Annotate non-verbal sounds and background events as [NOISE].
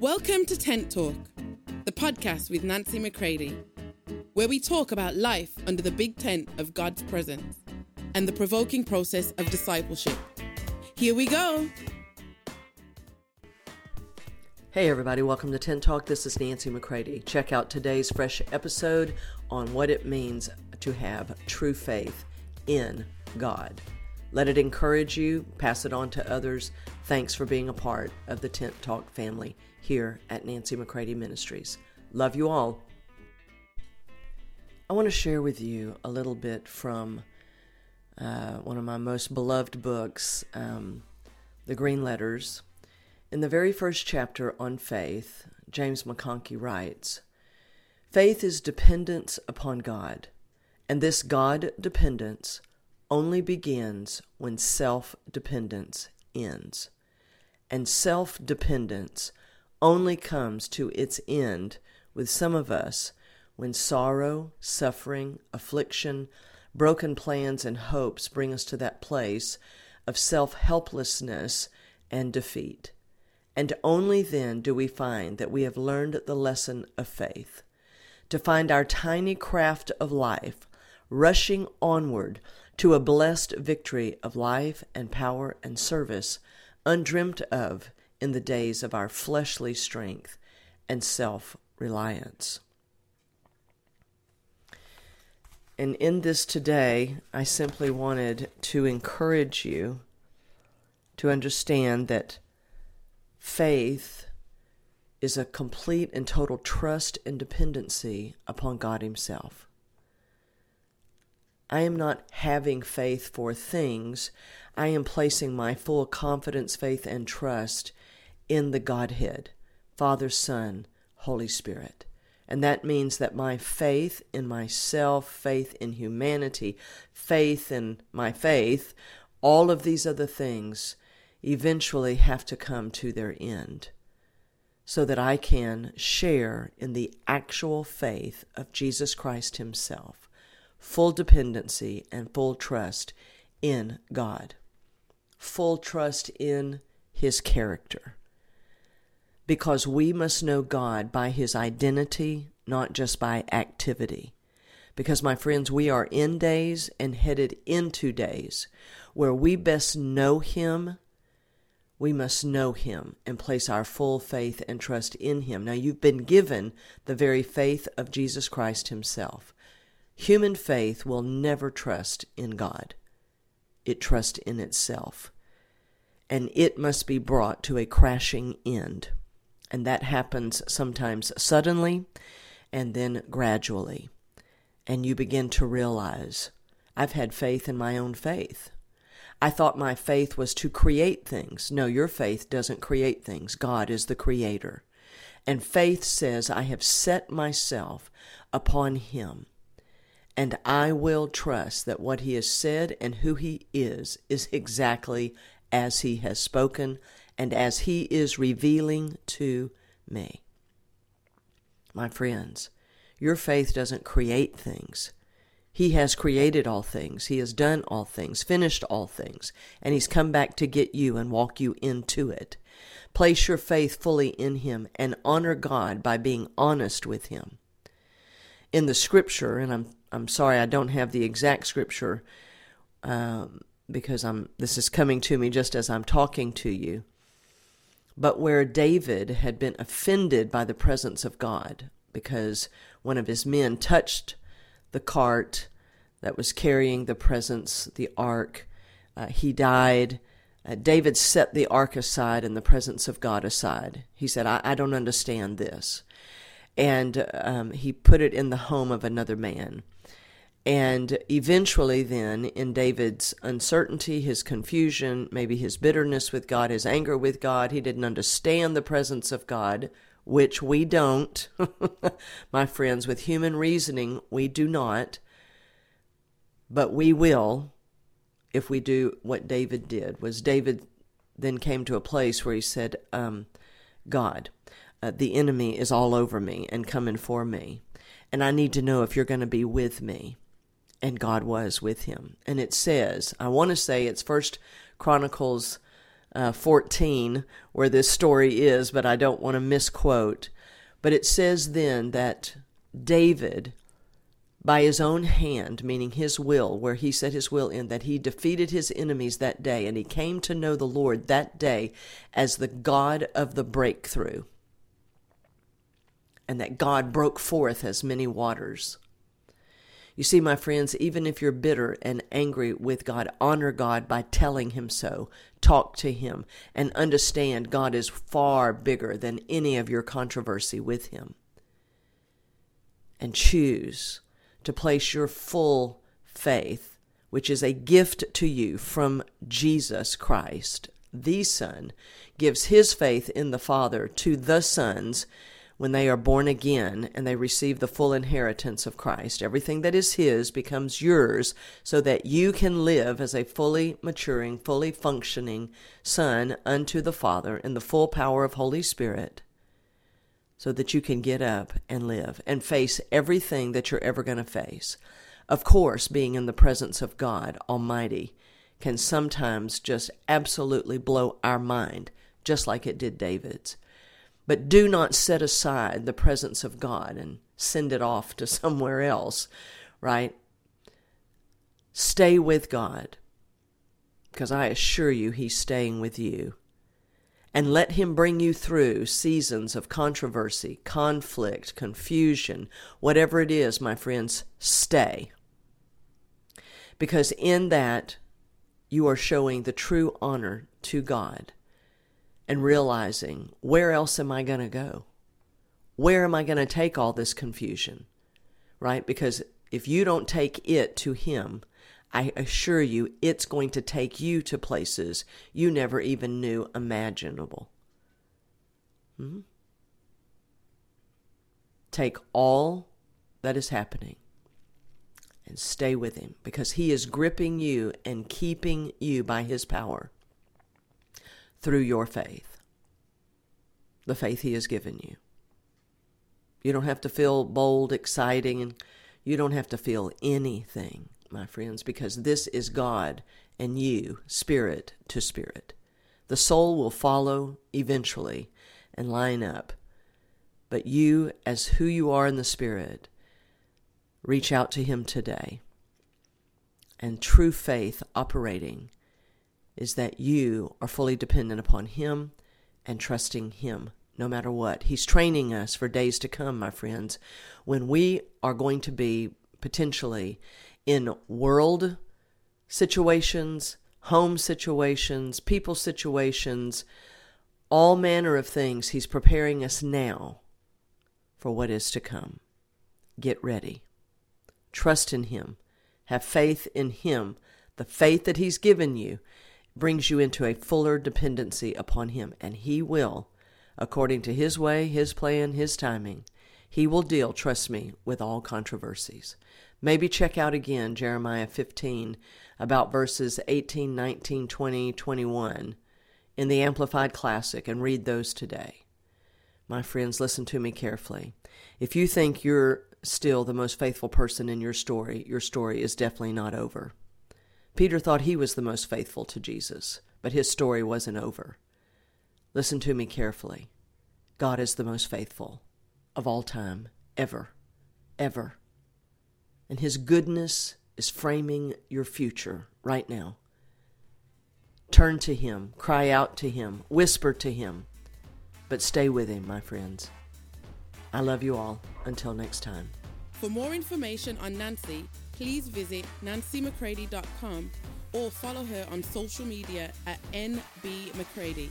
Welcome to Tent Talk, the podcast with Nancy McCready, where we talk about life under the big tent of God's presence and the provoking process of discipleship. Here we go. Hey, everybody, welcome to Tent Talk. This is Nancy McCready. Check out today's fresh episode on what it means to have true faith in God. Let it encourage you, pass it on to others. Thanks for being a part of the Tent Talk family here at Nancy McCready Ministries. Love you all. I want to share with you a little bit from uh, one of my most beloved books, um, The Green Letters. In the very first chapter on faith, James McConkey writes Faith is dependence upon God, and this God dependence only begins when self dependence ends. And self dependence only comes to its end with some of us when sorrow, suffering, affliction, broken plans, and hopes bring us to that place of self helplessness and defeat. And only then do we find that we have learned the lesson of faith. To find our tiny craft of life rushing onward to a blessed victory of life and power and service undreamt of in the days of our fleshly strength and self reliance. And in this today, I simply wanted to encourage you to understand that faith is a complete and total trust and dependency upon God Himself. I am not having faith for things. I am placing my full confidence, faith, and trust in the Godhead Father, Son, Holy Spirit. And that means that my faith in myself, faith in humanity, faith in my faith, all of these other things eventually have to come to their end so that I can share in the actual faith of Jesus Christ Himself full dependency and full trust in God, full trust in His character. Because we must know God by His identity, not just by activity. Because, my friends, we are in days and headed into days where we best know Him. We must know Him and place our full faith and trust in Him. Now, you've been given the very faith of Jesus Christ Himself. Human faith will never trust in God, it trusts in itself. And it must be brought to a crashing end. And that happens sometimes suddenly and then gradually. And you begin to realize I've had faith in my own faith. I thought my faith was to create things. No, your faith doesn't create things. God is the creator. And faith says, I have set myself upon Him and I will trust that what he has said and who he is is exactly as he has spoken and as he is revealing to me. My friends, your faith doesn't create things. He has created all things. He has done all things, finished all things, and He's come back to get you and walk you into it. Place your faith fully in Him and honor God by being honest with Him. In the scripture, and I'm I'm sorry I don't have the exact scripture um, because I'm this is coming to me just as I'm talking to you. But where David had been offended by the presence of God because one of his men touched the cart that was carrying the presence, the ark, uh, he died. Uh, David set the ark aside and the presence of God aside. He said, I, I don't understand this. And um, he put it in the home of another man. And eventually, then, in David's uncertainty, his confusion, maybe his bitterness with God, his anger with God, he didn't understand the presence of God, which we don't. [LAUGHS] My friends, with human reasoning, we do not. But we will if we do what David did. Was David then came to a place where he said, um, God, uh, the enemy is all over me and coming for me. And I need to know if you're going to be with me and God was with him. And it says, I want to say it's First Chronicles uh, 14, where this story is, but I don't want to misquote. But it says then that David, by his own hand, meaning his will, where he set his will in, that he defeated his enemies that day, and he came to know the Lord that day as the God of the breakthrough, and that God broke forth as many waters. You see, my friends, even if you're bitter and angry with God, honor God by telling Him so. Talk to Him and understand God is far bigger than any of your controversy with Him. And choose to place your full faith, which is a gift to you from Jesus Christ, the Son, gives His faith in the Father to the sons when they are born again and they receive the full inheritance of Christ. Everything that is His becomes yours so that you can live as a fully maturing, fully functioning Son unto the Father in the full power of Holy Spirit so that you can get up and live and face everything that you're ever going to face. Of course, being in the presence of God Almighty can sometimes just absolutely blow our mind, just like it did David's. But do not set aside the presence of God and send it off to [LAUGHS] somewhere else, right? Stay with God, because I assure you He's staying with you. And let Him bring you through seasons of controversy, conflict, confusion, whatever it is, my friends, stay. Because in that, you are showing the true honor to God and realizing where else am I going to go? Where am I going to take all this confusion? Right? Because if you don't take it to Him, I assure you it's going to take you to places you never even knew imaginable. Hmm? Take all that is happening and stay with Him because He is gripping you and keeping you by His power through your faith, the faith He has given you. You don't have to feel bold, exciting, and you don't have to feel anything, my friends, because this is God and you, spirit to spirit. The soul will follow eventually and line up. But you, as who you are in the spirit, reach out to Him today. And true faith operating is that you are fully dependent upon Him and trusting Him no matter what. He's training us for days to come, my friends, when we are going to be potentially in world situations, home situations, people situations, all manner of things. He's preparing us now for what is to come. Get ready. Trust in Him. Have faith in Him, the faith that He's given you brings you into a fuller dependency upon Him, and He will, according to His way, His plan, His timing, He will deal, trust me, with all controversies. Maybe check out again Jeremiah 15 about verses 18, 19, 20, 21 in the Amplified Classic and read those today. My friends, listen to me carefully. If you think you're still the most faithful person in your story, your story is definitely not over. Peter thought he was the most faithful to Jesus, but his story wasn't over. Listen to me carefully. God is the most faithful of all time, ever, ever. And his goodness is framing your future right now. Turn to him, cry out to him, whisper to him, but stay with him, my friends. I love you all. Until next time. For more information on Nancy, please visit nancymccready.com or follow her on social media at NB McCready.